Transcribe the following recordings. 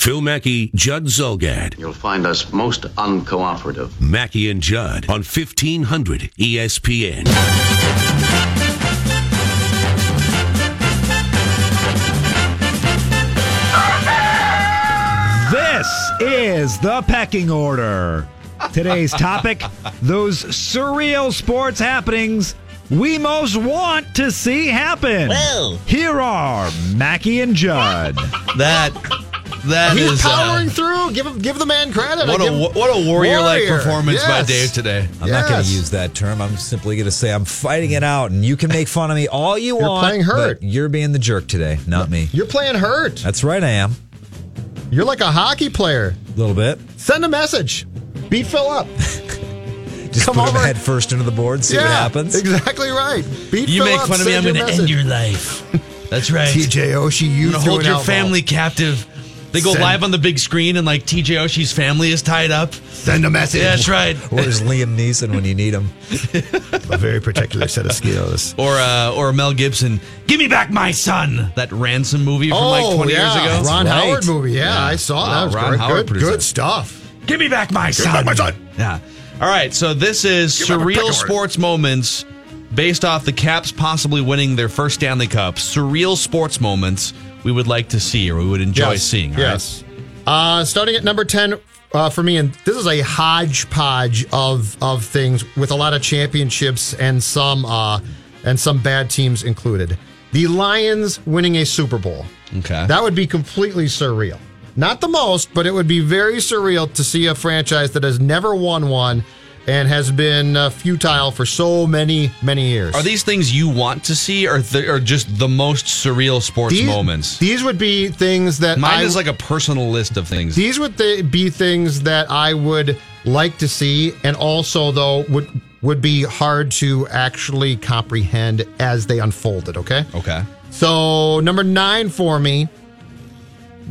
Phil Mackey, Judd Zulgad. You'll find us most uncooperative. Mackey and Judd on 1500 ESPN. This is the pecking order. Today's topic those surreal sports happenings we most want to see happen. Well. Here are Mackey and Judd. That that He's is, uh, powering through. Give him, give the man credit. what I a give- what a warrior like Warrior. performance by Dave today. I'm not going to use that term. I'm simply going to say I'm fighting it out, and you can make fun of me all you You're want. playing hurt. but You're being the jerk today, not me. You're playing hurt. That's right, I am. You're like a hockey player. A little bit. Send a message. Beat Phil up. Just Come put him head first into the board, see yeah, what happens. Exactly right. Beat You Phil make up, fun of me, I'm going to end your life. That's right. TJ Oshie, you I'm gonna hold your elbow. family captive. They go Send- live on the big screen, and like TJ Oshie's family is tied up. Send a message. Yeah, that's right. Where's Liam Neeson when you need him? a very particular set of skills. Or uh, or Mel Gibson, give me back my son. That ransom movie from oh, like 20 yeah. years ago. Ron right. Howard movie. Yeah, Yeah. I saw Wow, that. Was Ron great. Howard good, produced good stuff. Give me back my son. back my son. Yeah. All right. So this is Give surreal pecking order. sports moments based off the Caps possibly winning their first Stanley Cup. Surreal sports moments we would like to see or we would enjoy yes. seeing. all right? Yes. Uh, starting at number 10 uh, for me, and this is a hodgepodge of, of things with a lot of championships and some, uh, and some bad teams included. The Lions winning a Super Bowl. Okay. That would be completely surreal. Not the most, but it would be very surreal to see a franchise that has never won one and has been uh, futile for so many, many years. Are these things you want to see, or th- or just the most surreal sports these, moments? These would be things that Mine I, is like a personal list of things. These would th- be things that I would like to see, and also though would would be hard to actually comprehend as they unfolded. Okay. okay. So number nine for me,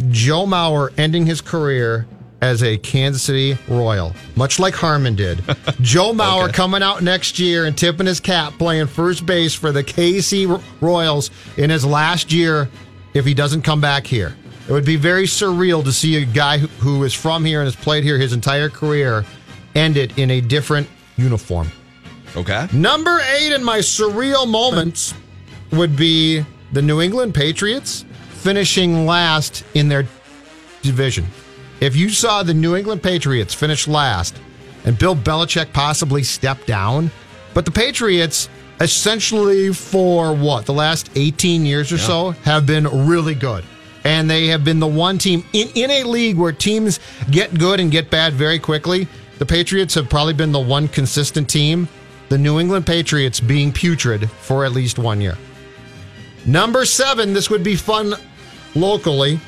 Joe Mauer ending his career as a Kansas City Royal, much like Harmon did. Joe Mauer Okay. coming out next year and tipping his cap, playing first base for the KC Royals in his last year if he doesn't come back here. It would be very surreal to see a guy who, who is from here and has played here his entire career end it in a different uniform. Okay. Number eight in my surreal moments would be the New England Patriots finishing last in their division. If you saw the New England Patriots finish last and Bill Belichick possibly step down, but the Patriots essentially for what the last 18 years or so have been really good. And they have been the one team in, in a league where teams get good and get bad very quickly. The Patriots have probably been the one consistent team. The New England Patriots being putrid for at least one year. Number seven, this would be fun locally.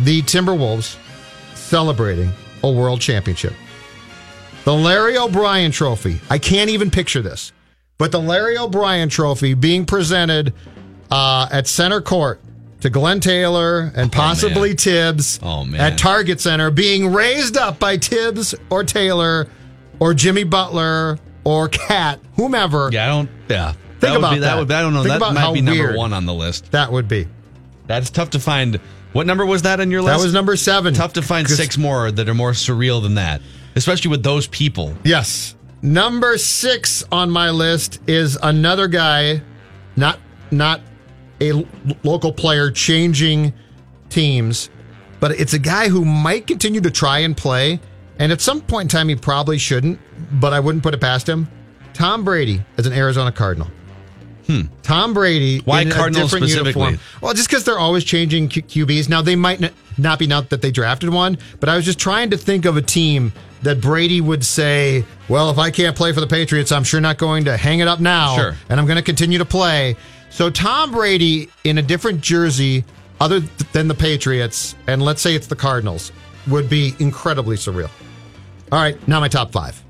The Timberwolves celebrating a world championship. The Larry O'Brien Trophy. I can't even picture this, but the Larry O'Brien Trophy being presented uh, at center court to Glen Taylor and possibly man. Thibs Oh, at Target Center, being raised up by Thibs or Taylor or Jimmy Butler or KAT, whomever. Yeah, I don't. Yeah. Think that would about be, that. Would, I don't know. Think that might be number weird. one on the list. That would be. That's tough to find. What number was that on your list? That was number seven. Tough to find six more that are more surreal than that, especially with those people. Yes. Number six on my list is another guy, not not a l- local player changing teams, but it's a guy who might continue to try and play and at some point in time he probably shouldn't, but I wouldn't put it past him. Tom Brady as an Arizona Cardinal. Tom Brady. Hmm. Why in a Cardinals different specifically? uniform. Well, just because they're always changing Q- QBs. Now they might n- not be not that they drafted one, but I was just trying to think of a team that Brady would say, "Well, if I can't play for the Patriots, I'm sure not going to hang it up now, Sure. and I'm going to continue to play." So Tom Brady in a different jersey, other th- than the Patriots, and let's say it's the Cardinals, would be incredibly surreal. All right, now my top five.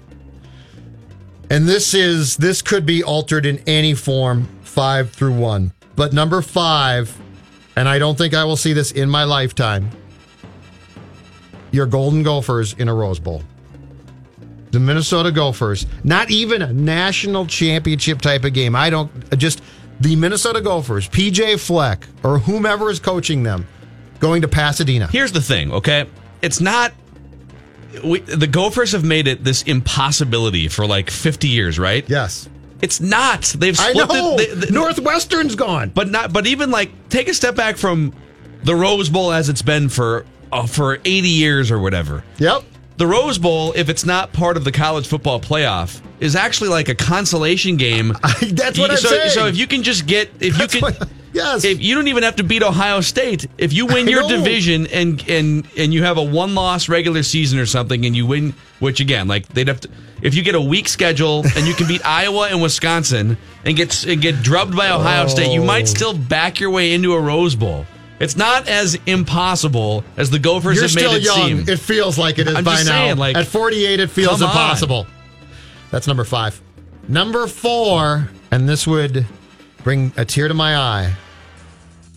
And this is this could be altered in any form, five through one. But number five, and I don't think I will see this in my lifetime. Your Golden Gophers in a Rose Bowl. The Minnesota Gophers, not even a national championship type of game. I don't just the Minnesota Gophers, PJ Fleck or whomever is coaching them, going to Pasadena. Here's the thing, okay? It's not. We, the Gophers have made it this impossibility for like 50 years, right? Yes, It's not. They've split. I know. the, the, the- Northwestern's gone. but not. But even like take a step back from the Rose Bowl as it's been for uh, for 80 years or whatever. Yep. The Rose Bowl, if it's not part of the college football playoff, is actually like a consolation game. That's what I'm so, saying. So if you can just get, if That's you can, yes. if you don't even have to beat Ohio State, if you win your division and and and you have a one loss regular season or something, and you win, which again, like they'd have to, if you get a weak schedule and you can beat Iowa and Wisconsin and get and get drubbed by Ohio State, you Oh. might still back your way into a Rose Bowl. It's not as impossible as the Gophers You're have made still it young. seem. It feels like it is I'm by now. saying, like, At 48, it feels come on. impossible. That's number five. Number four, and this would bring a tear to my eye.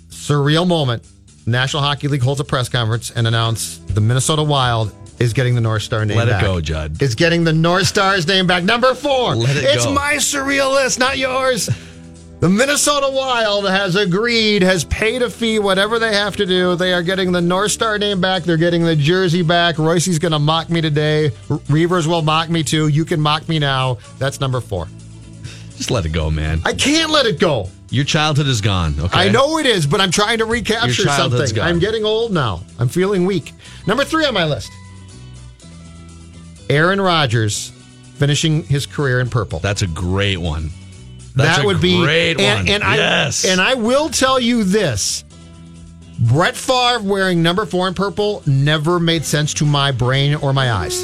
Surreal moment. National Hockey League holds a press conference and announce the Minnesota Wild is getting the North Star name Let it back. go, Judd. Is getting the North Star's name back. Number four. Let it it's go. my surreal list, not yours. The Minnesota Wild has agreed, has paid a fee, whatever they have to do. They are getting the North Star name back. They're getting the jersey back. Royce's going to mock me today. Reavers will mock me too. You can mock me now. That's number four. Just let it go, man. I can't let it go. Your childhood is gone. Okay. I know it is, but I'm trying to recapture something. gone. I'm getting old now. I'm feeling weak. Number three on my list Aaron Rodgers finishing his career in purple. That's a great one. That's that a would be great and, one. And I yes. and I will tell you this: Brett Favre wearing number four in purple never made sense to my brain or my eyes.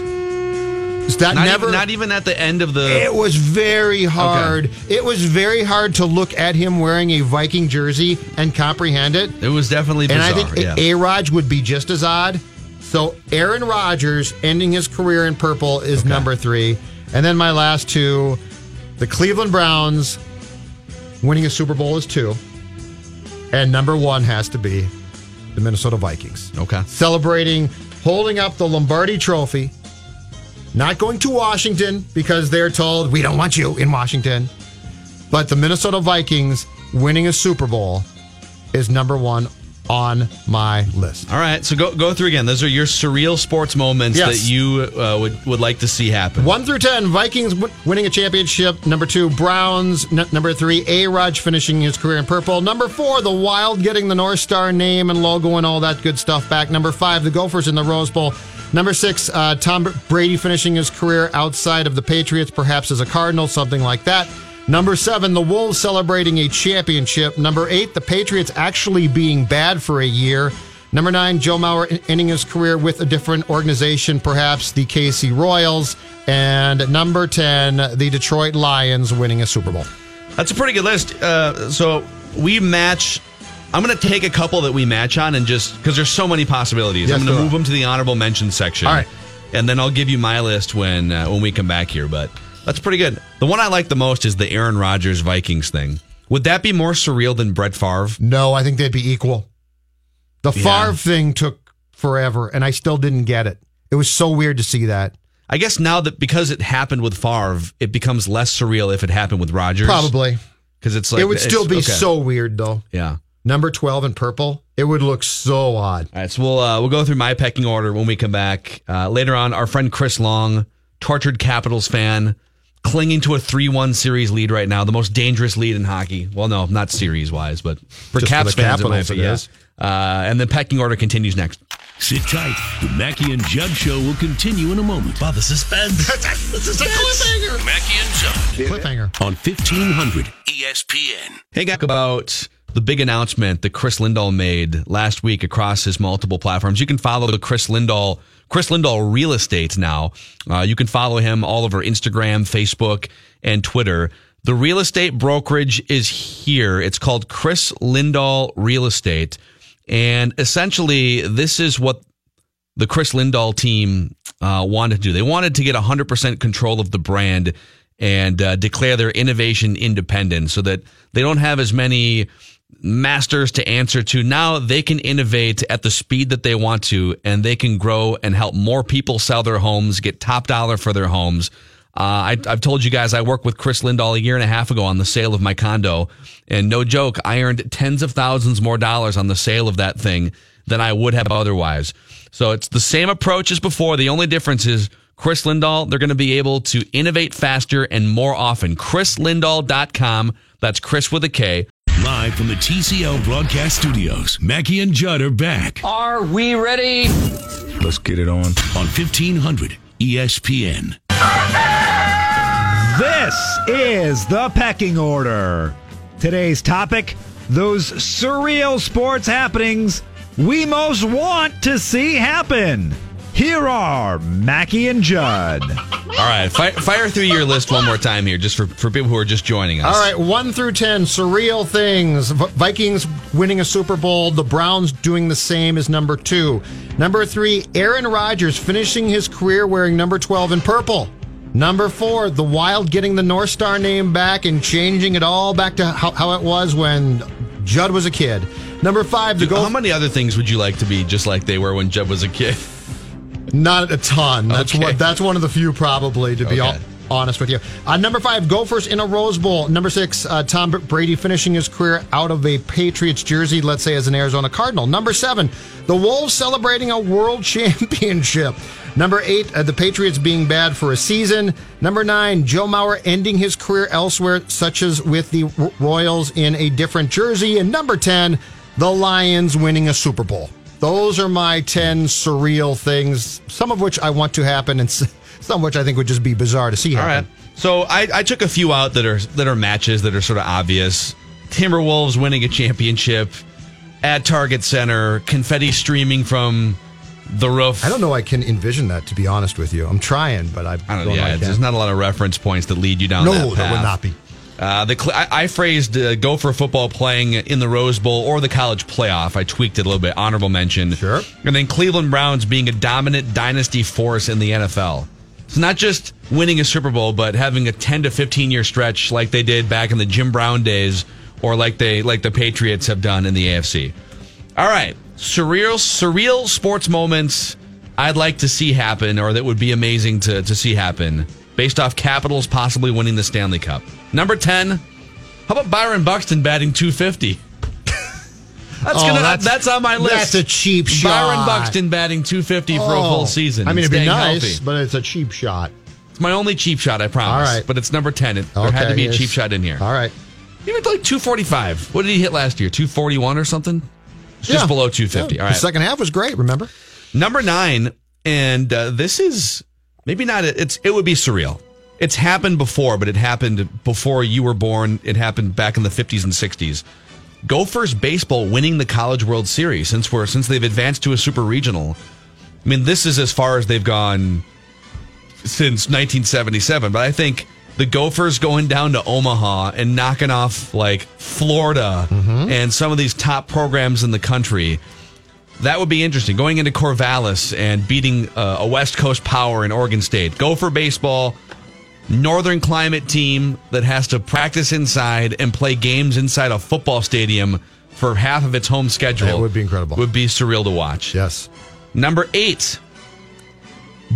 Is that not never? even, not even at the end of the. it was very hard. It was very hard to look at him wearing a Viking jersey and comprehend it. It was definitely And. I think yeah. A Rod would be just as odd. So Aaron Rodgers ending his career in purple is number three. And then my last two, the Cleveland Browns winning a Super Bowl is two. And number one has to be the Minnesota Vikings. okay. Celebrating, holding up the Lombardi trophy, not going to Washington because they're told, we don't want you in Washington. But the Minnesota Vikings winning a Super Bowl is number one on my list. All right. So go go through again. Those are your surreal sports moments Yes. that you uh, would would like to see happen. One through ten, Vikings w- winning a championship. Number two, Browns. N- number three, A. Raj finishing his career in purple. Number four, the Wild getting the North Star name and logo and all that good stuff back. Number five, the Gophers in the Rose Bowl. Number six, uh, Tom Brady finishing his career outside of the Patriots, perhaps as a Cardinal, something like that. Number seven, the Wolves celebrating a championship. Number eight, the Patriots actually being bad for a year. Number nine, Joe Mauer ending his career with a different organization, perhaps the KC Royals. And number 10, the Detroit Lions winning a Super Bowl. That's a pretty good list. Uh, so we match. I'm going to take a couple that we match on and just because there's so many possibilities. Yes, I'm going to move are. them to the honorable mention section. All right. and then I'll give you my list when uh, when we come back here. But that's pretty good. The one I like the most is the Aaron Rodgers Vikings thing. Would that be more surreal than Brett Favre? No, I think they'd be equal. The Yeah. Favre thing took forever, and I still didn't get it. It was so weird to see that. I guess now that because it happened with Favre, it becomes less surreal if it happened with Rodgers. Probably. because it's like it would still be okay. so weird, though. Yeah. Number 12 in purple, it would look so odd. All right, so we'll uh, we'll go through my pecking order when we come back uh, later on. Our friend Chris Long, tortured Capitals fan, clinging to a three-one series lead right now, the most dangerous lead in hockey. Well, no, not series-wise, but for Just for Caps the fans, Capitals it it might be. yeah. Uh, and the pecking order continues next. Sit tight. The Mackey and Judd show will continue in a moment. Wow, the suspense. this is a cliffhanger. Mackey and Judd Cliffhanger. on 1500 ESPN. Hey, guys, about the big announcement that Kris Lindahl made last week across his multiple platforms. You can follow the Kris Lindahl, Kris Lindahl Real Estate now. Uh, you can follow him all over Instagram, Facebook, and Twitter. The real estate brokerage is here. It's called Kris Lindahl Real Estate. And essentially, this is what the Kris Lindahl team uh, wanted to do. They wanted to get 100% control of the brand and uh, declare their innovation independent so that they don't have as many masters to answer to. Now they can innovate at the speed that they want to and they can grow and help more people sell their homes, get top dollar for their homes. Uh, I, I've told you guys I worked with Kris Lindahl a year and a half ago on the sale of my condo, and no joke, I earned tens of thousands more dollars on the sale of that thing than I would have otherwise. So it's the same approach as before. The only difference is Kris Lindahl, they're going to be able to innovate faster and more often. KrisLindahl.com. That's Chris with a K. Live from the TCL broadcast studios, Mackey and Judd are back Are we ready? Let's get it on. on E 1500 ESPN. This is the pecking order. Today's topic those surreal sports happenings we most want to see happen. Here are Mackey and Judd. All right, fire, fire through your list one more time here, just for, for people who are just joining us. All right, one through ten, surreal things. V- Vikings winning a Super Bowl. The Browns doing the same as number two. Number three, Aaron Rodgers finishing his career wearing number twelve in purple. Number four, the Wild getting the North Star name back and changing it all back to how, how it was when Judd was a kid. Number five, the Dude, goal. How many other things would you like to be just like they were when Judd was a kid? Not a ton. That's Okay. what. That's one of the few, probably, to be Okay. all, honest with you. Uh, number five, Gophers in a Rose Bowl. Number six, uh, Tom Brady finishing his career out of a Patriots jersey, let's say as an Arizona Cardinal. Number seven, the Wolves celebrating a world championship. Number eight, uh, the Patriots being bad for a season. Number nine, Joe Mauer ending his career elsewhere, such as with the Royals in a different jersey. And number 10, the Lions winning a Super Bowl. Those are my 10 surreal things, some of which I want to happen and some of which I think would just be bizarre to see happen. right. So I, I took a few out that are that are matches that are sort of obvious. Timberwolves winning a championship at Target Center, confetti streaming from the roof. I don't know I can envision that, to be honest with you. I'm trying, but I, I don't know. Yeah, there's not a lot of reference points that lead you down No, that that would not be. Uh, the I, I phrased uh, Gopher football playing in the Rose Bowl or the college playoff. I tweaked it a little bit. Honorable mention. Sure. And then Cleveland Browns being a dominant dynasty force in the NFL. It's not just winning a Super Bowl, but having a 10 to 15 year stretch like they did back in the Jim Brown days, or like they like the Patriots have done in the AFC. All right, surreal surreal sports moments I'd like to see happen, or that would be amazing to to see happen, based off Capitals possibly winning the Stanley Cup. Number ten, how about Byron Buxton batting 250? That's Oh, gonna that's- that's on my list. that's a cheap shot. Byron. Buxton batting 250 for a Oh. full season. I mean, it'd be nice, healthy. but it's a cheap shot. It's my only cheap shot, I promise. All right. But it's number 10. It, there had to be a cheap shot in here. All right. Even like 245. What did he hit last year? 241 or something? It's just Yeah. below 250. Yeah. All right. The second half was great, remember? Number nine, and uh, this is maybe not. It's it would be surreal. It's happened before, but it happened before you were born. It happened back in the 50s and 60s. Gophers baseball winning the College World Series since we're since they've advanced to a super regional. I mean, this is as far as they've gone since 1977. But I think the Gophers going down to Omaha and knocking off like Florida mm-hmm. and some of these top programs in the country. That would be interesting. Going into Corvallis and beating uh, a West Coast power in Oregon State. Gopher baseball, northern climate team that has to practice inside and play games inside a football stadium for half of its home schedule. That would be incredible. Would be surreal to watch. Yes. Number eight,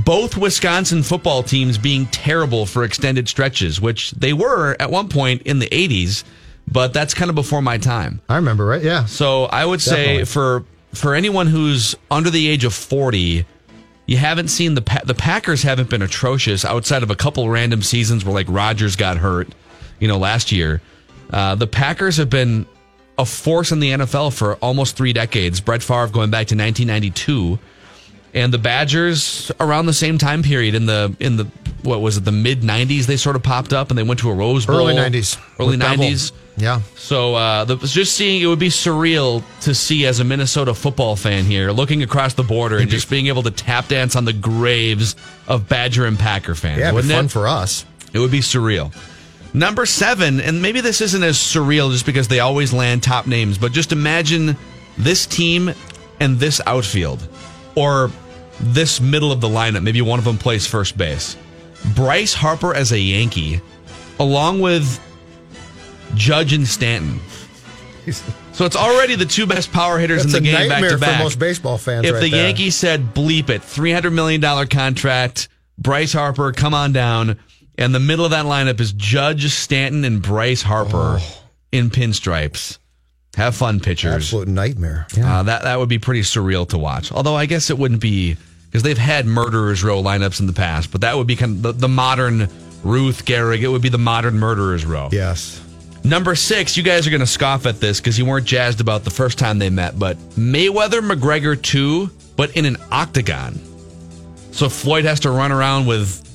both Wisconsin football teams being terrible for extended stretches, which they were at one point in the 80s, but that's kind of before my time. I remember, right? Yeah. So I would say Definitely. for for anyone who's under the age of 40, you haven't seen the Pa- the Packers haven't been atrocious outside of a couple random seasons where like Rodgers got hurt, you know, last year. Uh, the Packers have been a force in the NFL for almost three decades. Brett Favre going back to 1992, and the Badgers around the same time period in the in the what was it the mid 90s they sort of popped up and they went to a Rose Bowl Early 90s. early With Bevell. 90s. Yeah. So uh, the, just seeing it would be surreal to see as a Minnesota football fan here, looking across the border and just being able to tap dance on the graves of Badger and Packer fans. Yeah, it'd be wouldn't fun it? for us. It would be surreal. Number seven, and maybe this isn't as surreal just because they always land top names, but just imagine this team and this outfield, or this middle of the lineup. Maybe one of them plays first base. Bryce Harper as a Yankee, along with Judge and Stanton. So it's already the two best power hitters That's in the game back to back. for most baseball fans. If right the there. Yankees said bleep it, three hundred million dollar contract, Bryce Harper, come on down, and the middle of that lineup is Judge Stanton and Bryce Harper Oh. in pinstripes. Have fun, pitchers. absolute nightmare. Uh, that that would be pretty surreal to watch. Although I guess it wouldn't be because they've had murderers row lineups in the past, but that would be kind of the, the modern Ruth Gehrig. It would be the modern murderers row. Yes. Number six, you guys are going to scoff at this because you weren't jazzed about the first time they met, but Mayweather McGregor 2, but in an octagon. So Floyd has to run around with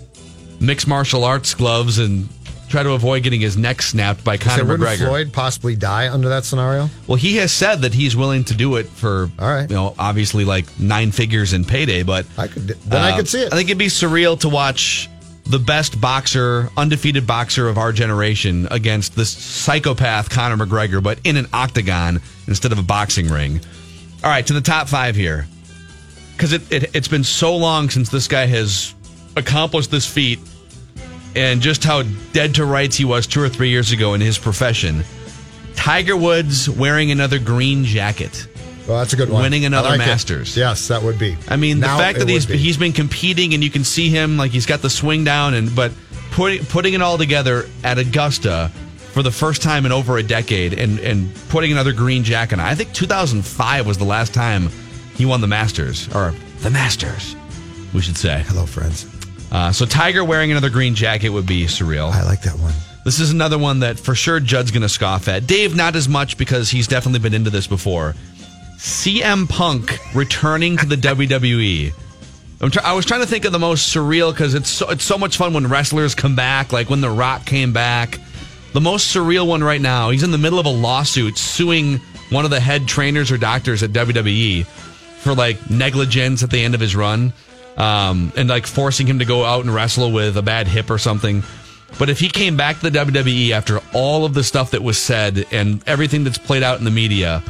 mixed martial arts gloves and try to avoid getting his neck snapped by Conor wouldn't McGregor. Floyd possibly die under that scenario? Well, he has said that he's willing to do it for, All right. you know, obviously like nine figures in payday, but I could. Then I uh, could see it. I think it'd be surreal to watch the best boxer, undefeated boxer of our generation against this psychopath Conor McGregor, but in an octagon instead of a boxing ring. All right, to the top five here. Because it, it, it's been so long since this guy has accomplished this feat and just how dead to rights he was two or three years ago in his profession. Tiger Woods wearing another green jacket. well, that's a good one. winning another like it. Masters. Yes, that would be. I mean, Now the fact that he's be. he's been competing and you can see him like he's got the swing down and but putting putting it all together at Augusta for the first time in over a decade and and putting another green jacket on. I think 2005 was the last time he won the Masters or the Masters, we should say. Hello, friends. Uh, so Tiger wearing another green jacket would be surreal. I like that one. This is another one that for sure Judd's going to scoff at. Dave, not as much because he's definitely been into this before. CM Punk returning to the WWE. I was trying to think of the most surreal because it's so, it's so much fun when wrestlers come back, like when The Rock came back. The most surreal one right now, he's in the middle of a lawsuit suing one of the head trainers or doctors at WWE for like negligence at the end of his run um, and like forcing him to go out and wrestle with a bad hip or something. But if he came back to the WWE after all of the stuff that was said and everything that's played out in the media,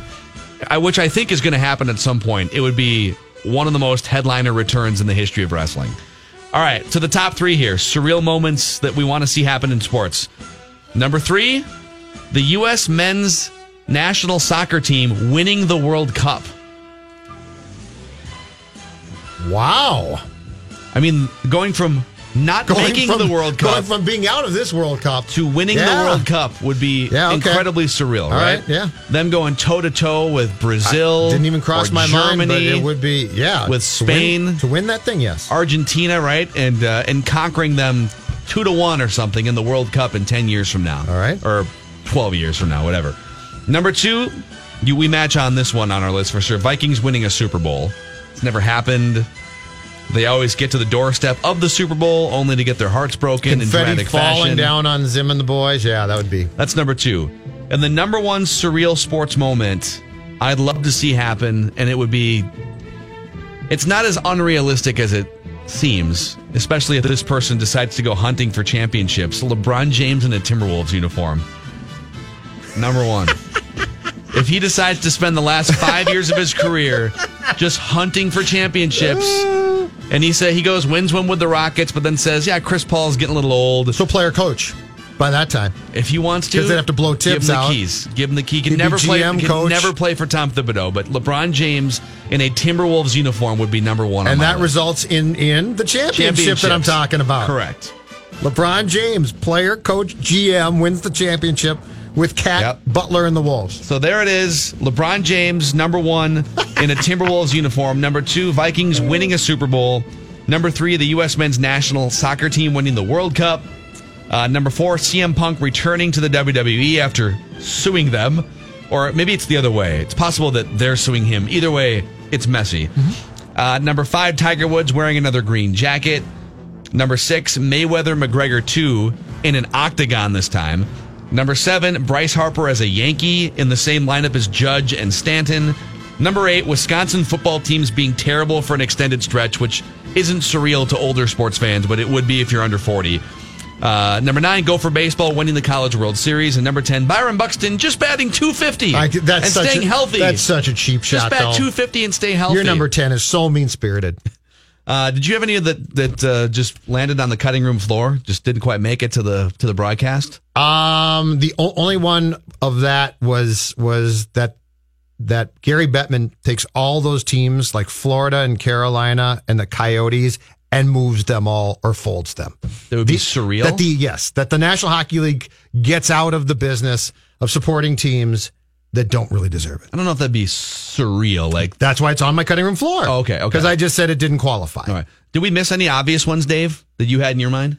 I, which I think is going to happen at some point, it would be one of the most headliner returns in the history of wrestling. All right, to the top three here surreal moments that we want to see happen in sports. Number three, the U.S. men's national soccer team winning the World Cup. Wow. I mean, going from not making from, the World Cup, Going from being out of this World Cup to winning Yeah. the World Cup would be Yeah, okay. incredibly surreal, right? right, yeah. Them going toe to toe with Brazil. Didn't even cross my Germany, mind, but it would be yeah with to win- Spain. to win that thing. Yes, Argentina, right? And uh, and conquering them two to one or something in the World Cup in ten years from now. All right. or twelve years from now, whatever. Number two, you, we match on this one on our list for sure. Vikings winning a Super Bowl. It's never happened. They always get to the doorstep of the Super Bowl only to get their hearts broken in confetti dramatic falling fashion. down on Zim and the boys. Yeah, that would be. That's number two. And the number one surreal sports moment I'd love to see happen, and it would be it's not as unrealistic as it seems, especially if this person decides to go hunting for championships. LeBron James in a Timberwolves uniform. Number one. if he decides to spend the last five years of his career just hunting for championships, and he said he goes wins one with the Rockets, but then says, "Yeah, Chris Paul's getting a little old." So player coach by that time. If he wants to, 'Cause they'd have to blow tips give him the out. keys. Give him the key. He He'd can be never play. GM Can coach. never play for Tom Thibodeau, but LeBron James in a Timberwolves uniform would be number one. on And my that list. results in in the championship that I'm talking about. Correct. LeBron James, player, coach, GM, wins the championship with KAT Yep. Butler and the Wolves. So there it is. LeBron James, number one in a Timberwolves uniform. Number two, Vikings winning a Super Bowl. Number three, the U.S. men's national soccer team winning the World Cup. Uh, number four, CM Punk returning to the WWE after suing them. or maybe it's the other way. It's possible that they're suing him. Either way, it's messy. Uh, number five, Tiger Woods wearing another green jacket. Number six, Mayweather McGregor 2 in an octagon this time. Number seven, Bryce Harper as a Yankee in the same lineup as Judge and Stanton. Number eight, Wisconsin football teams being terrible for an extended stretch, which isn't surreal to older sports fans, but it would be if you're under 40. Uh, number nine, Gopher baseball, winning the College World Series, and number ten, Byron Buxton just batting 250 I, that's and such staying a, healthy. That's such a cheap shot. just bat though. 250 and stay healthy. Your number ten is so mean spirited. Uh, did you have any of that that uh, just landed on the cutting room floor? Just didn't quite make it to the to the broadcast. Um, the o- only one of that was was that that Gary Bettman takes all those teams like Florida and Carolina and the Coyotes and moves them all or folds them. That would be surreal. That the yes, that the National Hockey League gets out of the business of supporting teams that don't really deserve it. I don't know if that'd be surreal. Like, That's why it's on my cutting room floor. Oh, okay, okay. Because I just said it didn't qualify. all right. Did we miss any obvious ones, Dave, that you had in your mind?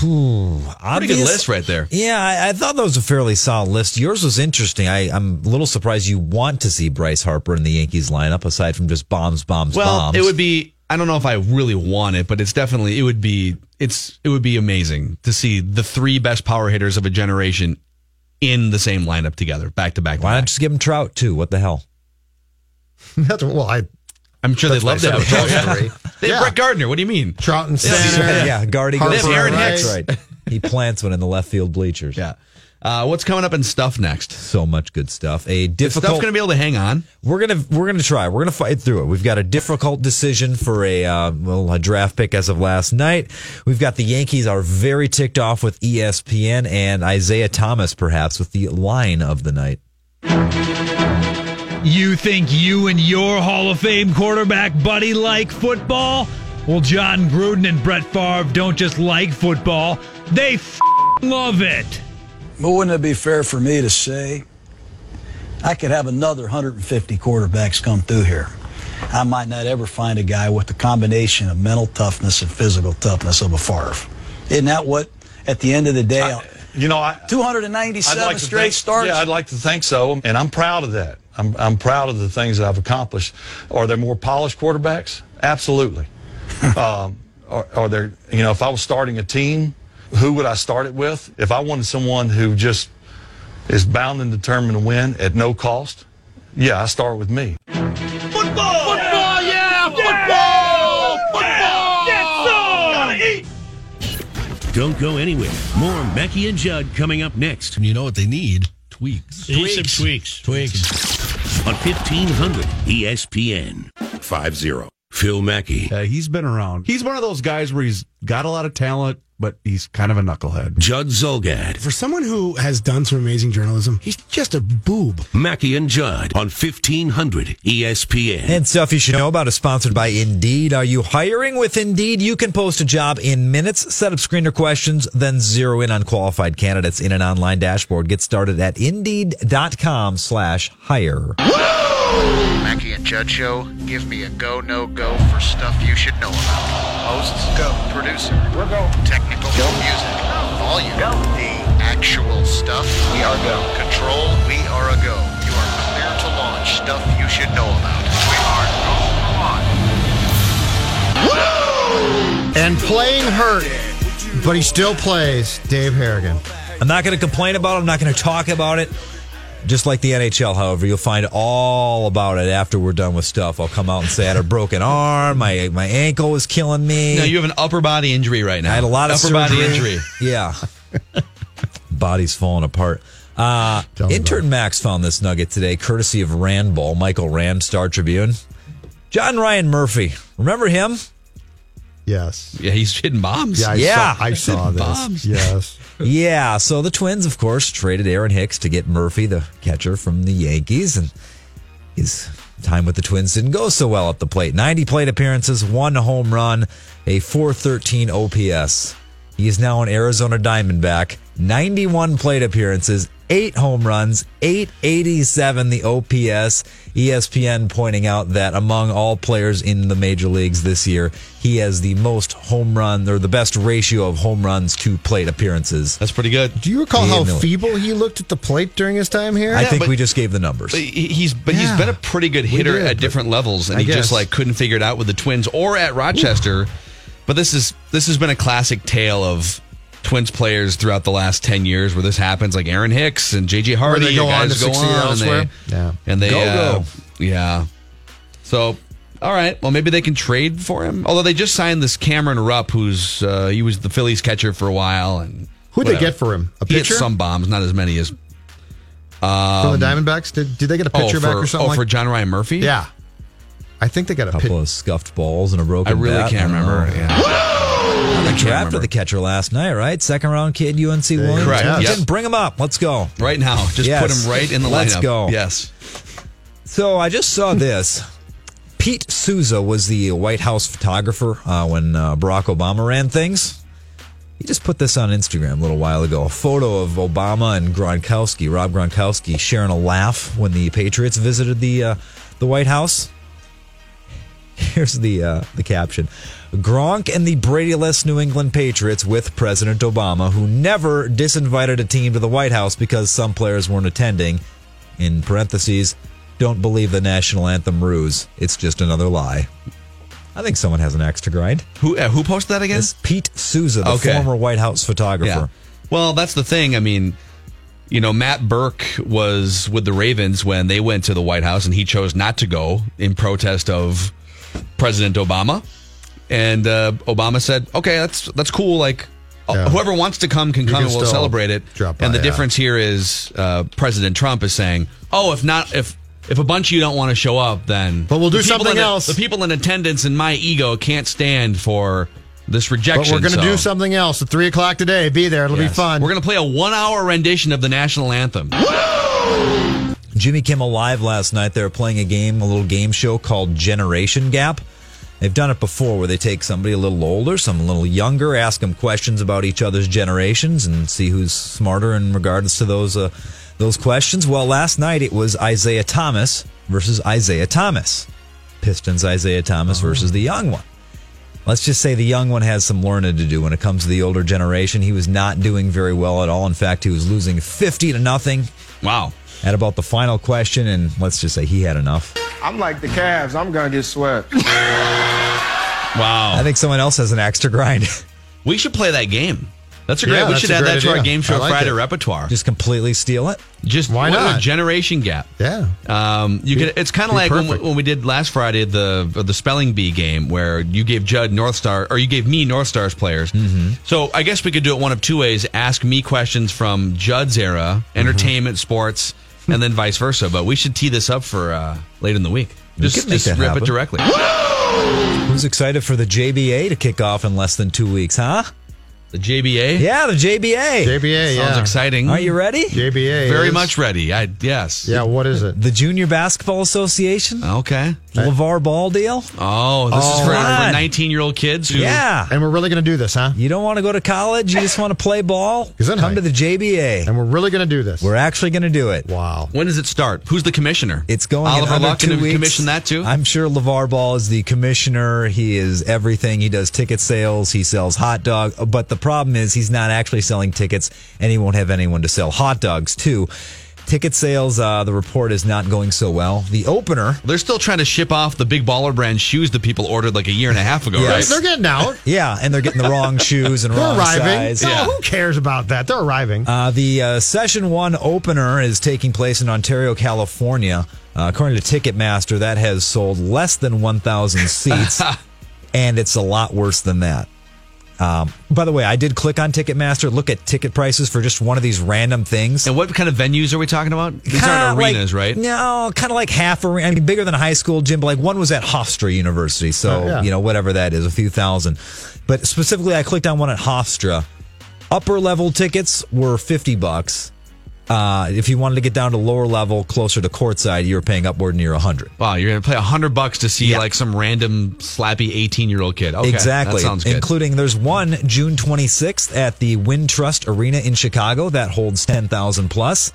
Pretty good Obvious- list right there. Yeah, I, I thought that was a fairly solid list. Yours was interesting. I, I'm a little surprised you want to see Bryce Harper in the Yankees lineup aside from just bombs, bombs, Well, bombs. it would be. I don't know if I really want it, but it's definitely. It would be. It's. It would be amazing to see the three best power hitters of a generation in the same lineup together, back to back. Why not just give him Trout too? What the hell? That's well, I I'm sure they'd love to my have Trout. second They choice. have Yeah. Brett Gardner. What do you mean? Trout and Yeah. center. yeah, Guardy Harper, goes They have Aaron That's Hicks. right. He plants one in the left field bleachers. Yeah. Uh, what's coming up in stuff next? So much good stuff. A Is difficult. stuff going to be able to hang on? We're gonna we're gonna try. We're gonna fight through it. We've got a difficult decision for a uh, well a draft pick as of last night. We've got the Yankees are very ticked off with ESPN and Isaiah Thomas perhaps with the line of the night. You think you and your Hall of Fame quarterback buddy like football? Well, Jon Gruden and Brett Favre don't just like football, they f- love it. But wouldn't it be fair for me to say I could have another 150 quarterbacks come through here? I might not ever find a guy with the combination of mental toughness and physical toughness of a Favre. Isn't that what, at the end of the day, You know, I, 297 I'd like straight think, starts? Yeah, I'd like to think so, and I'm proud of that. I'm I'm proud of the things that I've accomplished. Are there more polished quarterbacks? Absolutely. um, are, are there? You know, if I was starting a team, who would I start it with? If I wanted someone who just is bound and determined to win at no cost, yeah, I start with me. Football! Football! Yeah! Football! Football! Yes! Don't go anywhere. More Mackey and Judd coming up next. You know what they need? Tweaks. They need tweaks. Tweaks. On 1500 ESPN. 5 0. Phil Mackey. Uh, he's been around. He's one of those guys where he's got a lot of talent, but he's kind of a knucklehead. Judd Zulgad. For someone who has done some amazing journalism, he's just a boob. Mackey and Judd on 1500 ESPN. And stuff you should know about is sponsored by Indeed. Are you hiring with Indeed? You can post a job in minutes, set up screener questions, then zero in on qualified candidates in an online dashboard. Get started at indeed.com slash hire. Mackey and Judd Show, give me a go, no go for stuff you should know about. Hosts, go. Producer, we're go. Technical, go. Music, volume, go. The actual stuff, we are go. Control, we are a go. You are clear to launch stuff you should know about. We are go on. And playing hurt, but he still plays. Dave Harrigan. I'm not going to complain about it. I'm not going to talk about it. Just like the NHL, however, you'll find all about it after we're done with stuff. I'll come out and say I had a broken arm, my my ankle was killing me. No, you have an upper body injury right now. I had a lot of upper body injury. Yeah. Body's falling apart. Uh, intern Max found this nugget today, courtesy of RandBall, Michael Rand, Star Tribune. John Ryan Murphy. Remember him? Yes. Yeah, he's hitting bombs. Yeah, I Yeah. saw, I saw this. Bombs. Yes. Yeah. So the Twins, of course, traded Aaron Hicks to get Murphy, the catcher from the Yankees. And his time with the Twins didn't go so well at the plate. 90 plate appearances, one home run, a 413 OPS. He is now an Arizona Diamondback, 91 plate appearances, eight home runs, 887 the OPS. ESPN pointing out that among all players in the major leagues this year, he has the most home run or the best ratio of home runs to plate appearances. That's pretty good. Do you recall how and Miller. feeble he looked at the plate during his time here? I think but- we just gave the numbers. But he- he's but Yeah. he's been a pretty good hitter did, at different levels, and I he just like couldn't figure it out with the Twins or at Rochester. But this is this has been a classic tale of Twins players throughout the last ten years where this happens, like Aaron Hicks and JJ Hardy. they go guys on to go succeed on elsewhere. And they, Yeah. and they Go, uh, go. yeah. So. All right. Well, maybe they can trade for him. Although they just signed this Cameron Rupp, who's uh, he was the Phillies catcher for a while, and Who'd they get for him? A He hit pitcher? some bombs, not as many as From the Diamondbacks? Did, did they get a pitcher oh, for, back or something oh, like for John Ryan Murphy. Yeah. I think they got a couple pitcher. of scuffed balls and a broken I really bat. can't remember. know. Yeah. They drafted the catcher last night, right? Second round kid, UNC Wilmington. Correct, yes. Bring him up. Let's go. Right now, just Yes. put him right in the Let's lineup. go. Yes. So I just saw this. Pete Souza was the White House photographer uh, when uh, Barack Obama ran things. He just put this on Instagram a little while ago. A photo of Obama and Gronkowski, Rob Gronkowski, sharing a laugh when the Patriots visited the uh, the White House. Here's the uh, the caption: Gronk and the Brady-less New England Patriots with President Obama, who never disinvited a team to the White House because some players weren't attending. In parentheses, don't believe the national anthem ruse. It's just another lie. I think someone has an axe to grind. Who uh, who posted that again? It's Pete Souza, the Okay. former White House photographer. Yeah. Well, that's the thing. I mean, you know, Matt Birk was with the Ravens when they went to the White House, and he chose not to go in protest of President Obama. And uh, Obama said, "Okay, that's that's cool. Like, uh, Yeah. whoever wants to come can You come, can and we'll celebrate it." by, and the yeah. difference here is uh, President Trump is saying, "Oh, if not, if." If a bunch of you don't want to show up, then But we'll do something in- else. The people in attendance and my ego can't stand for this But rejection. we're going to so- do something else at 3 o'clock today. Be there. It'll Yes. be fun. We're going to play a one hour rendition of the national anthem. Jimmy Kimmel Live last night. They were playing a game, a little game show called Generation Gap. They've done it before where they take somebody a little older, some a little younger, ask them questions about each other's generations and see who's smarter in regards to those uh, those questions. Well, last night it was Isaiah Thomas versus Isaiah Thomas. Pistons Isiah Thomas versus the young one. Let's just say the young one has some learning to do when it comes to the older generation. He was not doing very well at all. In fact, he was losing 50 to nothing Wow. at about the final question, and let's just say he had enough. I'm like the Cavs. I'm going to get swept. Wow. I think someone else has an axe to grind. we should play that game. That's a great. Yeah, we should add great that to our game show like Friday it. repertoire. Just completely steal it. Just Why not? a generation gap. yeah. Um, you Be- could. It's kind of like when we, when we did last Friday the the spelling bee game where you gave Judd North Star or you gave me North Stars players. Mm-hmm. So I guess we could do it one of two ways: ask me questions from Judd's era, Mm-hmm. entertainment, sports, and then vice versa. But we should tee this up for uh, late in the week. We Just, could make just rip happen. it directly. Who's excited for the JBA to kick off in less than two weeks, huh? The JBA. Yeah, the JBA. JBA, Sounds yeah. exciting. Are you ready? JBA. Very is- much ready. I yes. Yeah, what is it? The Junior Basketball Association? Okay. LeVar Ball deal? Oh, this Oh, is for God. 19 year old kids who. Yeah. And we're really going to do this, huh? You don't want to go to college, you just want to play ball? 'Cause then Come I- to the JBA. And we're really going to do this. We're actually going to do it. wow. When does it start? Who's the commissioner? It's going Oliver in under Luck two going to weeks. commission that too. I'm sure LeVar Ball is the commissioner. He is everything. He does ticket sales. He sells hot dog. But the problem is he's not actually selling tickets, and he won't have anyone to sell hot dogs to. Ticket sales, uh, the report is not going so well. The opener, They're still trying to ship off the big baller brand shoes that people ordered like a year and a half ago, Yes. right? They're getting out. yeah, and they're getting the wrong shoes and They're wrong arriving. size. No, Yeah. who cares about that? They're arriving. Uh, the uh, session one opener is taking place in Ontario, California. Uh, according to Ticketmaster, that has sold less than 1,000 seats, and it's a lot worse than that. Um, by the way, I did click on Ticketmaster, look at ticket prices for just one of these random things. And what kind of venues are we talking about? These Kinda aren't like- arenas, right? No, kind of like half arena. I mean, bigger than a high school gym, but like one was at Hofstra University. So, Oh, yeah. you know, whatever that is, a few thousand. But specifically, I clicked on one at Hofstra. Upper level tickets were 50 bucks. Uh, if you wanted to get down to lower level, closer to courtside, you were paying upward near a 100. Wow, you're gonna pay a hundred bucks to see Yeah. like some random slappy eighteen year old kid. Okay, exactly. That sounds good. Including there's one June 26th at the Wintrust Arena in Chicago that holds 10,000 plus.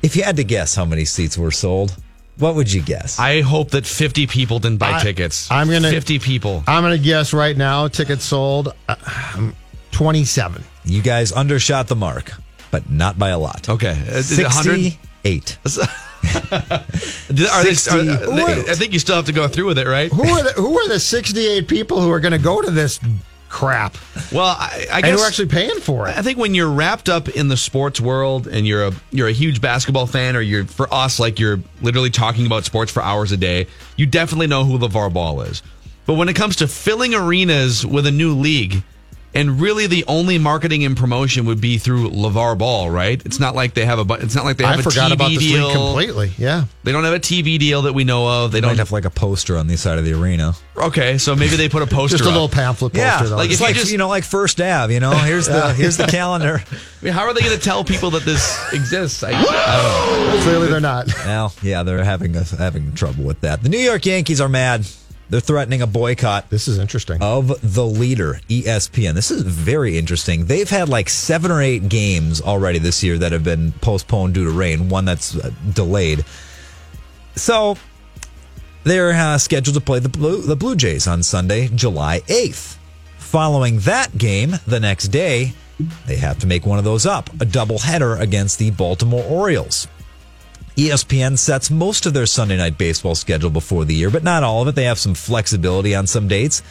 If you had to guess how many seats were sold, what would you guess? I hope that fifty people didn't buy I- tickets. I'm gonna- fifty people. I'm going to guess right now. Tickets sold uh, um, 27. You guys undershot the mark, but not by a lot. Okay, Uh, is 68. Are they, are they, 60. I think you still have to go through with it, right? Who are the, who are the 68 people who are going to go to this crap? Well, I, I and guess who are actually paying for it? I think when you're wrapped up in the sports world and you're a you're a huge basketball fan, or you're for us like you're literally talking about sports for hours a day, you definitely know who LeVar Ball is. But when it comes to filling arenas with a new league, and really the only marketing and promotion would be through LeVar Ball, right? It's not like they have a bu- it's not like they have I a forgot TV about this deal league completely. Yeah. They don't have a TV deal that we know of. They They don't don't have like a poster on the side of the arena. Okay, so maybe they put a poster. Just a up. little pamphlet poster. Yeah, though. like it's if you like just- you know, like First Ave. You know, here's the here's the calendar. I mean, how are they going to tell people that this exists? I, I don't know. Clearly, they're not. Well, yeah, they're having a, having trouble with that. The New York Yankees are mad. They're threatening a boycott This is interesting. of the leader, ESPN. This is very interesting. They've had like seven or eight games already this year that have been postponed due to rain. One that's uh, delayed. So they're uh, scheduled to play the Blue, the Blue Jays on Sunday, July 8th. Following that game, the next day, they have to make one of those up a doubleheader against the Baltimore Orioles. ESPN sets most of their Sunday night baseball schedule before the year, but not all of it. They have some flexibility on some dates,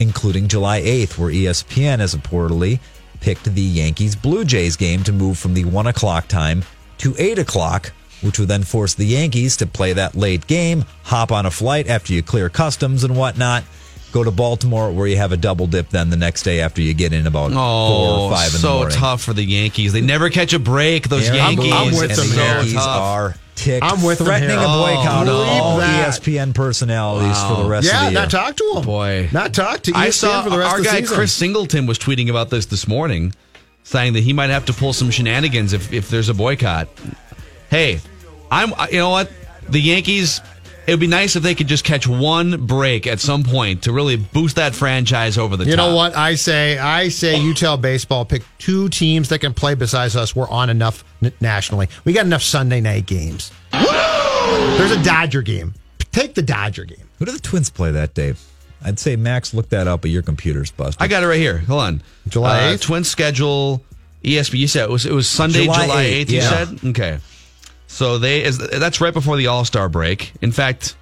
including July 8th, where ESPN has reportedly picked the Yankees Blue Jays game to move from the 1 o'clock time to 8 o'clock, which would then force the Yankees to play that late game, hop on a flight after you clear customs and whatnot. Go to Baltimore, where you have a double dip. Then the next day, after you get in about four Oh, or five in the so tough for the Yankees. They never catch a break. Those Yeah, I'm- Yankees. I'm with It's them the. Yankees tough. are ticked, I'm with them threatening here. a boycott Oh, of no. all that. ESPN personalities for the Wow. rest of yeah, the year. not talk to him. Boy. Not talk to ESPN I saw for the rest our of the guy season. Chris Singleton was tweeting about this this morning, saying that he might have to pull some shenanigans if, if there's a boycott. Hey, I'm. You know what? The Yankees. It would be nice if they could just catch one break at some point to really boost that franchise over the You top. know what I say? I say you tell baseball pick two teams that can play besides us. We're on enough n- nationally. We got enough Sunday night games. There's a Dodger game. Take the Dodger game. Who do the Twins play that day? I'd say Max, look that up, but your computer's busted. I got it right here. Hold on. July Uh, 8th? Twin schedule. ESPN. You said it was it was Sunday, July July 8th, eighth. You yeah. said okay. So they is that's right before the All Star break. In fact,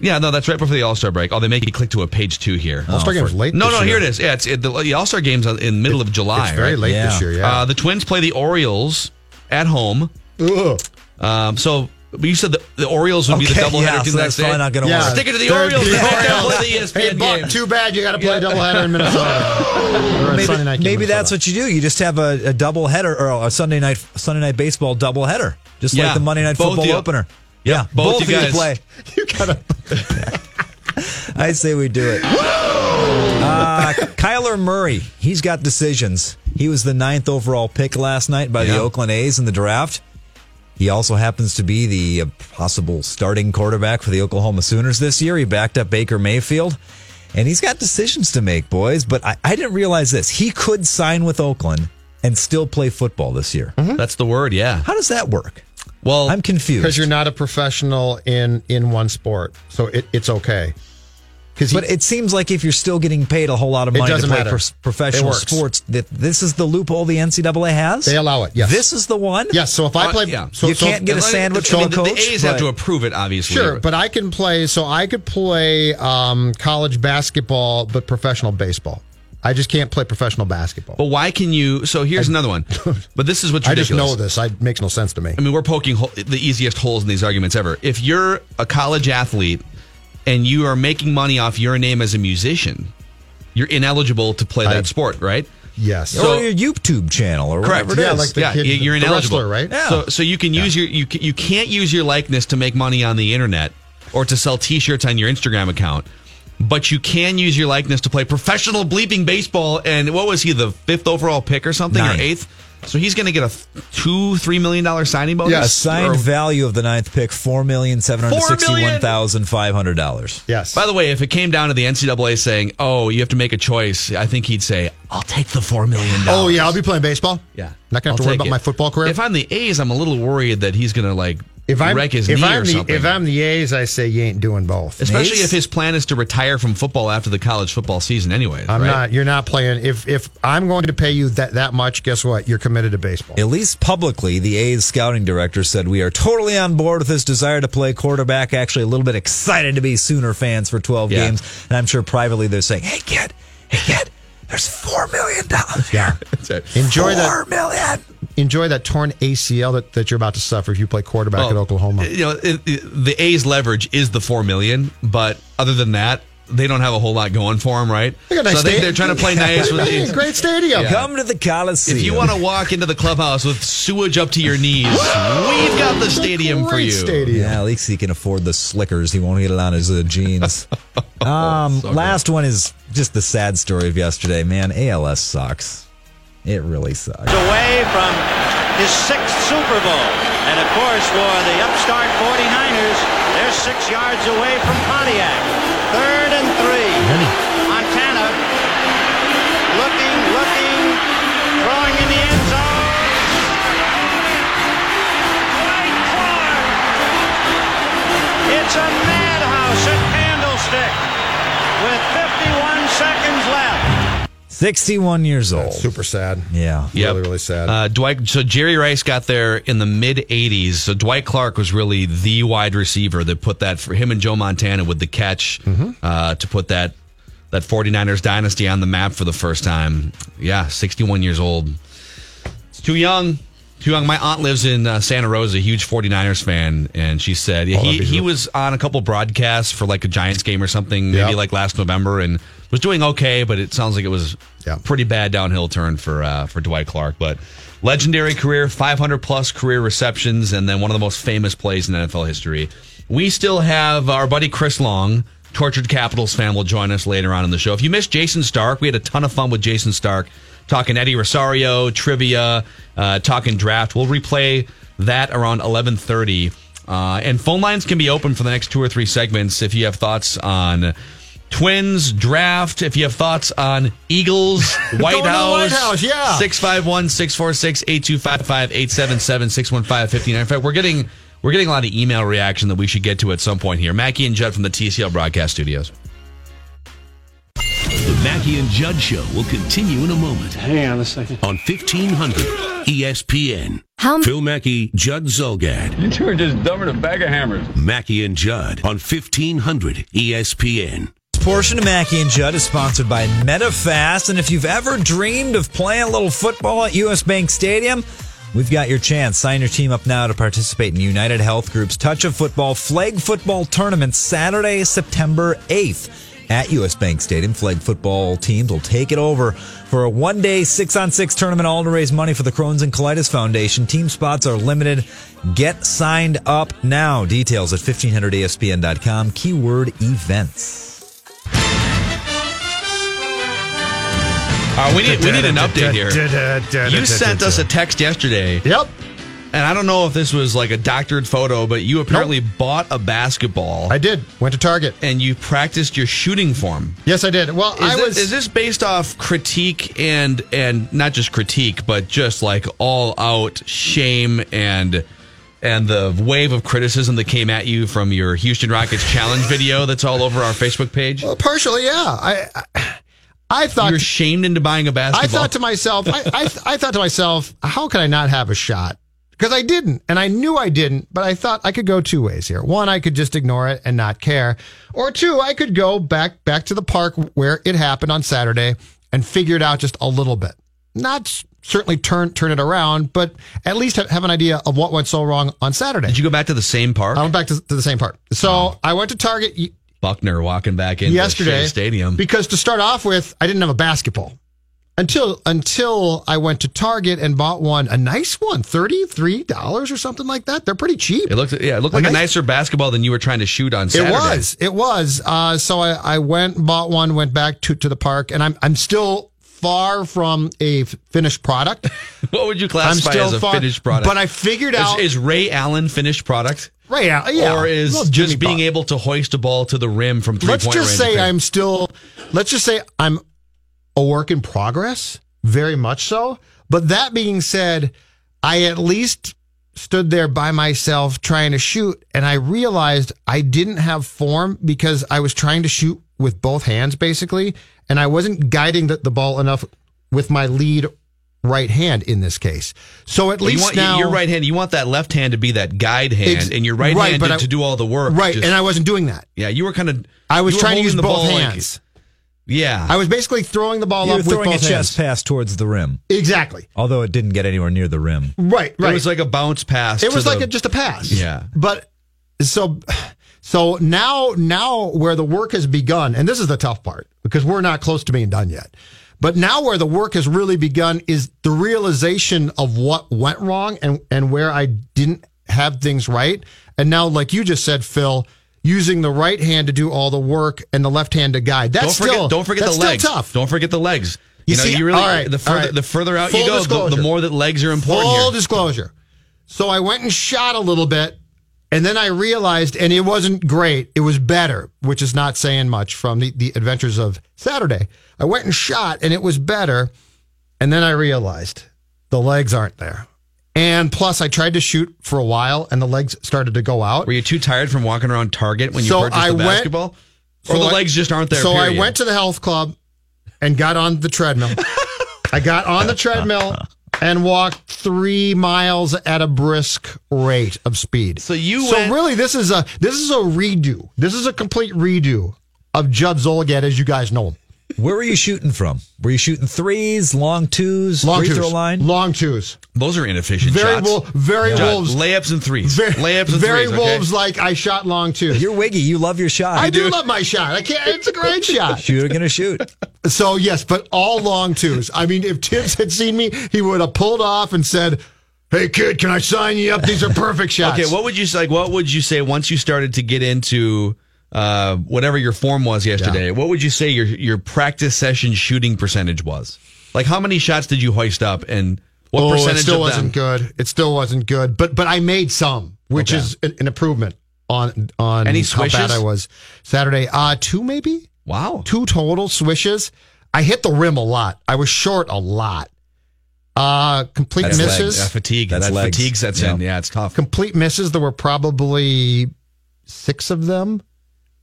yeah, no, that's right before the All Star break. Oh, they make you click to a page two here. All-Star game's late No, this no, year. here it is. Yeah, it's it, the, the All Star game's in middle of July. It's very right? late Yeah. this year, yeah. Uh, the Twins play the Orioles at home. Ugh. Um, so but you said the, the Orioles would be the Okay, doubleheader yeah, too so the that's next probably day? not going to Yeah. work. Stick it to the They're- Orioles. the They make them Orioles. play the ESPN Hey, Buck, game. too bad you got to play a doubleheader in Minnesota. Or a Maybe, night game in maybe that's what you do. You just have a, a double header or a Sunday night Sunday night baseball double header, just Yeah, like the Monday night both football you. opener. Yep, yeah, both you of guys. play. You gotta. I say we do it. Uh, Kyler Murray, he's got decisions. He was the ninth overall pick last night by the Oakland A's in the draft. He also happens to be the uh, possible starting quarterback for the Oklahoma Sooners this year. He backed up Baker Mayfield, and he's got decisions to make, boys. But I, I didn't realize this. He could sign with Oakland and still play football this year. That's the word. Yeah. How does that work? Well, I'm confused. Because you're not a professional in in one sport, so it, it's okay. Because But it seems like if you're still getting paid a whole lot of money to play pros- professional sports, that this is the loophole the NCAA has. they allow it. Yes. This is the one. yes. So if I Uh, play, yeah. so, You so- can't get a sandwich I mean, from the- coach. The A's have to approve it, obviously. Sure, but I can play. So I could play um, college basketball, but professional baseball. I just can't play professional basketball. But why can you? So here's another one. But this is what's I just know this. I, it makes no sense to me. I mean, we're poking hole, the easiest holes in these arguments ever. If you're a college athlete and you are making money off your name as a musician, you're ineligible to play that I- sport, right? Yes. or your YouTube channel or Correct. whatever it is. Yeah, like the yeah, kid- you're the ineligible, wrestler, right? Yeah. So, so you can use your you ca- you can't use your likeness to make money on the internet or to sell T-shirts on your Instagram account, but you can use your likeness to play professional bleeping baseball. And what was he, the fifth overall pick or something, Ninth. or eighth? So he's going to get a two, three million dollar signing bonus. Assigned Or- value of the ninth pick four million seven hundred sixty-one thousand five hundred dollars. Yes. By the way, if it came down to the NCAA saying, "Oh, you have to make a choice," I think he'd say, "I'll take the four million Oh yeah, I'll be playing baseball. Yeah. Not gonna have to I'll worry about it. my football career. If I'm the A's, I'm a little worried that he's going to like If I'm wreck his if knee I'm or the, something. if I'm the A's, I say you ain't doing both. Especially if his plan is to retire from football after the college football season, anyways. I'm right? not. You're not playing. If if I'm going to pay you that that much, guess what? You're committed to baseball. At least publicly, the A's scouting director said, We are totally on board with his desire to play quarterback. Actually, a little bit excited to be Sooner fans for 12 Yeah. games. And I'm sure privately they're saying, Hey, kid, hey, kid, there's $4 million. Yeah. That's it. Enjoy $4 that. million. Enjoy that torn ACL that, that you're about to suffer if you play quarterback Well, at Oklahoma. You know, it, it- the A's leverage is the four million, but other than that, they don't have a whole lot going for them, right? They nice so I think they're trying to play nice with Hey, the Great stadium. Come to the Coliseum. If you want to walk into the clubhouse with sewage up to your knees, we've got the stadium for you. stadium. Yeah, at least he can afford the slickers. He won't get it on his uh, jeans. um, last one is just the sad story of yesterday. Man, ALS sucks. It really sucks. away from his sixth Super Bowl. And of course, for the upstart 49ers, they're six yards away from Pontiac. Third and three. Montana looking, looking, throwing in the end zone. It's a madhouse at Candlestick with 51 seconds left. 61 years old. Super sad. Yeah. Yep. Really, really sad. Uh, Dwight. So Jerry Rice got there in the mid '80s. So Dwight Clark was really the wide receiver that put that for him and Joe Montana with the catch Mm-hmm. uh, to put that that 49ers dynasty on the map for the first time. Yeah, 61 years old. It's too young. Too young. My aunt lives in uh, Santa Rosa, huge 49ers fan, and she said yeah, Oh, he he was on a couple broadcasts for like a Giants game or something, maybe Yep. like last November, and was doing okay, but it sounds like it was Yeah. pretty bad downhill turn for uh, for Dwight Clark. But legendary career, 500 plus career receptions, and then one of the most famous plays in NFL history. We still have our buddy Chris Long, Tortured Capitals fan, will join us later on in the show. If you missed Jayson Stark, we had a ton of fun with Jayson Stark talking Eddie Rosario, trivia, uh, talking draft. We'll replay that around 1130. Uh, and phone lines can be open for the next two or three segments if you have thoughts on Twins draft. If you have thoughts on Eagles, White Going to the House, White House, yeah. 651 646 8255 877 615 59. In fact, we're getting. We're getting a lot of email reaction that we should get to at some point here. Mackey and Judd from the TCL broadcast studios. The Mackey and Judd Show will continue in a moment. Hang on a second. On E 1500 ESPN. How- Phil Mackey, Judd Zulgad. You two are just dumber than a bag of hammers. Mackey and Judd on E 1500 ESPN. Portion of Mackey and Judd is sponsored by MetaFast. And if you've ever dreamed of playing a little football at US Bank Stadium, we've got your chance. Sign your team up now to participate in United Health Group's Touch of Football Flag Football Tournament Saturday, September 8th. At US Bank Stadium, flag football teams will take it over for a one day six on six tournament, all to raise money for the Crohn's and Colitis Foundation. Team spots are limited. Get signed up now. Details at 1500ESPN.com. Keyword events. Uh, we need we need an update here. You sent us a text yesterday. Yep. And I don't know if this was like a doctored photo, but you apparently bought a basketball. I did. Went to Target. And you practiced your shooting form. Yes, I did. Well, Is, I this, was. is this based off critique and and not just critique, but just like all out shame and and the wave of criticism that came at you from your Houston Rockets challenge video that's all over our Facebook page? Well, partially, yeah. I, I, I thought You're shamed into buying a basketball. I thought to myself, I, I, I thought to myself, how can I not have a shot? Because I didn't, and I knew I didn't, but I thought I could go two ways here. One, I could just ignore it and not care, or two, I could go back back to the park where it happened on Saturday and figure it out just a little bit. Not certainly turn turn it around, but at least have, have an idea of what went so wrong on Saturday. Did you go back to the same park? I went back to, to the same park. So I went to Target Buckner walking back in yesterday Stadium. because to start off with, I didn't have a basketball until until I went to Target and bought one, a nice one, thirty three dollars or something like that. They're pretty cheap. It looked yeah, it looked A like a nicer basketball than you were trying to shoot on Saturday. It was. It was. Uh, so I, I went, bought one, went back to, to the park, and I'm I'm still far from a finished product. What would you classify as a far- finished product? but I figured Is- out- is, Ray Allen finished product, Right? Yeah, yeah. or is just Jimmy being Butler. able to hoist a ball to the rim from three let's point just say I'm still let's just say I'm a work in progress, very much so. But that being said, I at least stood there by myself trying to shoot and I realized I didn't have form because I was trying to shoot with both hands basically and I wasn't guiding the, the ball enough with my lead right hand in this case. So at Well, you least want now your right hand. You want that left hand to be that guide hand, Ex- and your right, right, hand to, I- to do all the work. right Just- and I wasn't doing that. yeah, you were kind of. I was trying to use the both ball like- hands. yeah, I was basically throwing the ball You up were with throwing a both chest pass towards the rim, Exactly. although it didn't get anywhere near the rim. Right, right. It was like a bounce pass. It to was the- like a, just a pass. Yeah. But so so now now where the work has begun, and this is the tough part because we're not close to being done yet. But now where the work has really begun is the realization of what went wrong and and where I didn't have things right. And now, like you just said, Phil, using the right hand to do all the work and the left hand to guide. That's don't forget, still don't forget the legs. Tough. Don't forget the legs. You You, know, see, you really all right, the further right. the further out Full you go, the, the more that legs are important. Full here. disclosure. So I went and shot a little bit, and then I realized, and it wasn't great. It was better, which is not saying much from the, the adventures of Saturday. I went and shot, and it was better. And then I realized the legs aren't there. And plus, I tried to shoot for a while, and the legs started to go out. Were you too tired from walking around Target when you So purchased I the went- basketball, So or the I- legs just aren't there? So I went to the health club and got on the treadmill. I got on the treadmill and walked three miles at a brisk rate of speed. So you So went- really, this is a this is a redo. This is a complete redo of Judd Zulgad, as you guys know him. Where were you shooting from? Were you shooting threes, long twos, Long free twos, throw line? long twos. Those are inefficient Very shots. wol- very Judd, wolves. layups and threes. Very, layups and very threes. okay? wolves like I shot long twos. You're wiggy. You love your shot. I do love my shot. I can't. It's a great shot. Shooter gonna shoot. So yes, but all long twos. I mean, if Thibs had seen me, he would have pulled off and said, "Hey kid, can I sign you up? These are perfect shots." Okay, what would you say? Like, what would you say once you started to get into uh, whatever your form was yesterday? What would you say your your practice session shooting percentage was? Like, how many shots did you hoist up, and what oh, percentage it still of wasn't them? good. It still wasn't good. But but I made some, which Okay. is an, an improvement on on Any how bad? I was Saturday. Uh two maybe. Wow, two total swishes. I hit the rim a lot. I was short a lot. Uh complete That's misses. legs. That fatigue. That's that legs. fatigue sets in. Yeah, it's tough. complete misses. There were probably six of them,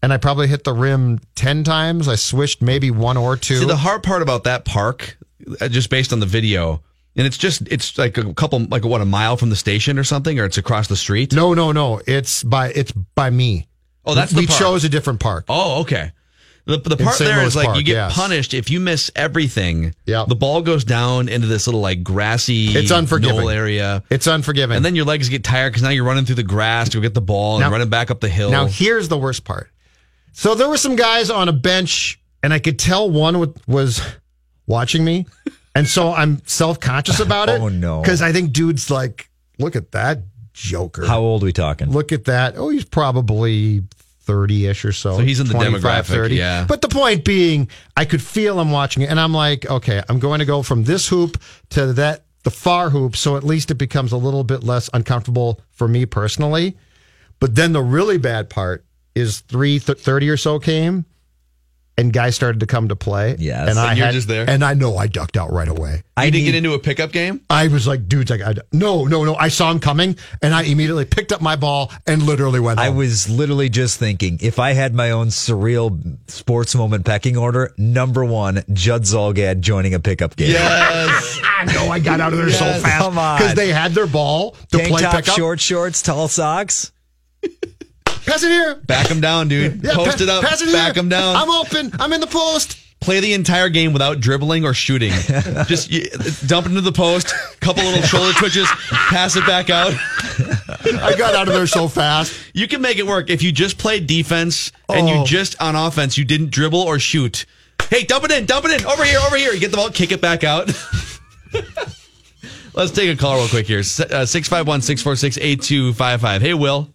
and I probably hit the rim ten times. I swished maybe one or two. See, the hard part about that park, uh, just based on the video, and it's just it's like a couple, like what, a mile from the station or something, or it's across the street. no, no, no. It's by it's by me. Oh, that's we chose a different park. Oh, okay. The, the part there Louis is like Park, you get yes. punished if you miss everything. Yeah. The ball goes down into this little like grassy It's unforgiving. area. It's unforgiving. And then your legs get tired because now you're running through the grass to get the ball Now- and running back up the hill. Now here's the worst part. So there were some guys on a bench, and I could tell one was watching me, and so I'm self conscious about it. Oh, no. Because I think dude's like, look at that joker. How old are we talking? Look at that. Oh, he's probably 30 ish or so. So he's in the 25, demographic, yeah. But the point being, I could feel him watching it, and I'm like, okay, I'm going to go from this hoop to that, the far hoop, so at least it becomes a little bit less uncomfortable for me personally. But then the really bad part is 330 or so came, and guys started to come to play. Yes. And, I And you're had, just there? And I know I ducked out right away. you I didn't need- get into a pickup game? I was like, dudes, like, I, no, no, no. I saw him coming, and I immediately picked up my ball and literally went. I home. was literally just thinking if I had my own surreal sports moment pecking order, number one, Judd Zulgad joining a pickup game. Yes. I know I got out of there so fast come on. because they had their ball to Tank play top, pickup. short shorts, tall socks. Pass it here. Back him down, dude. Yeah, Post pa- it up. Pass it back here. him down. I'm open. I'm in the post. Play the entire game without dribbling or shooting. Just you, dump it into the post, couple little shoulder twitches, pass it back out. I got out of there so fast. You can make it work if you just play defense and you Oh. just on offense you didn't dribble or shoot. Hey, dump it in, dump it in, over here, over here. You get the ball, kick it back out. Let's take a call real quick here. uh, 651 646 8255. Hey, Will.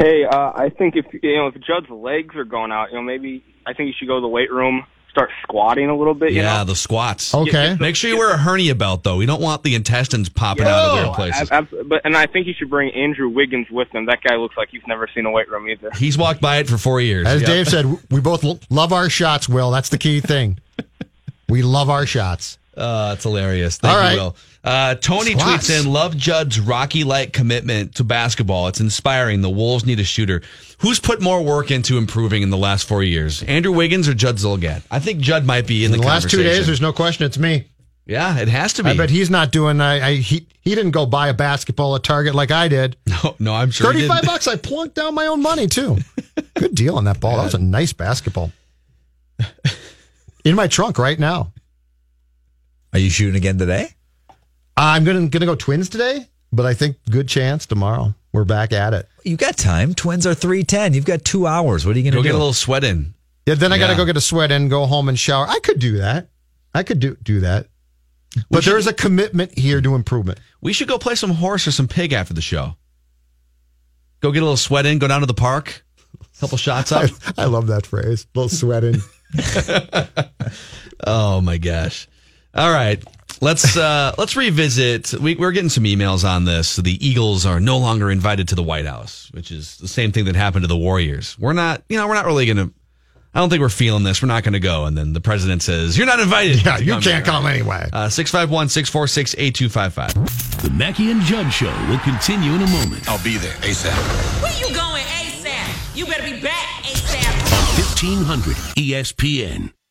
Hey, uh, I think if you know if Judd's legs are going out, you know maybe I think you should go to the weight room start squatting a little bit. You Yeah, know? the squats. Okay. Make sure you wear a hernia belt though. We don't want the intestines popping out of weird places. Ab- ab- but and I think you should bring Andrew Wiggins with him. That guy looks like he's never seen a weight room either. He's walked by it for four years. As Yep. Dave said, we both l- love our shots, Will. That's the key thing. we love our shots. Uh, it's hilarious. Thank All you. Will. Uh, Tony tweets in, love Judd's Rocky-like commitment to basketball. It's inspiring. The Wolves need a shooter. Who's put more work into improving in the last four years? Andrew Wiggins or Judd Zulgad? I think Judd might be in, In the, the last two days, there's no question it's me. Yeah, it has to be. I bet he's not doing. I, I he he didn't go buy a basketball at Target like I did. No, no, I'm sure. Thirty-five bucks. I plunked down my own money too. Good deal on that ball. That was a nice basketball. In my trunk right now. Are you shooting again today? I'm gonna gonna go Twins today, but I think good chance tomorrow. We're back at it. You got time. Twins are three ten. You've got two hours. What are you going to do? Go do? get a little sweat in. Yeah, then I got to go get a sweat in, go home and shower. I could do that. I could do do that. But should- there's a commitment here to improvement. We should go play some horse or some pig after the show. Go get a little sweat in. Go down to the park. Couple shots up. I, I love that phrase. A little sweat in. Oh my gosh! All right, let's uh let's revisit. We, we're getting some emails on this. The Eagles are no longer invited to the White House, which is the same thing that happened to the Warriors. We're not, you know, we're not really gonna. I don't think we're feeling this. We're not going to go. And then the president says, "You're not invited." Yeah, you Come can't here. come anyway. Uh, 651 646 8255. The Mackey and Judd Show will continue in a moment I'll be there ASAP. Where you going ASAP? You better be back ASAP. on 1500 ESPN.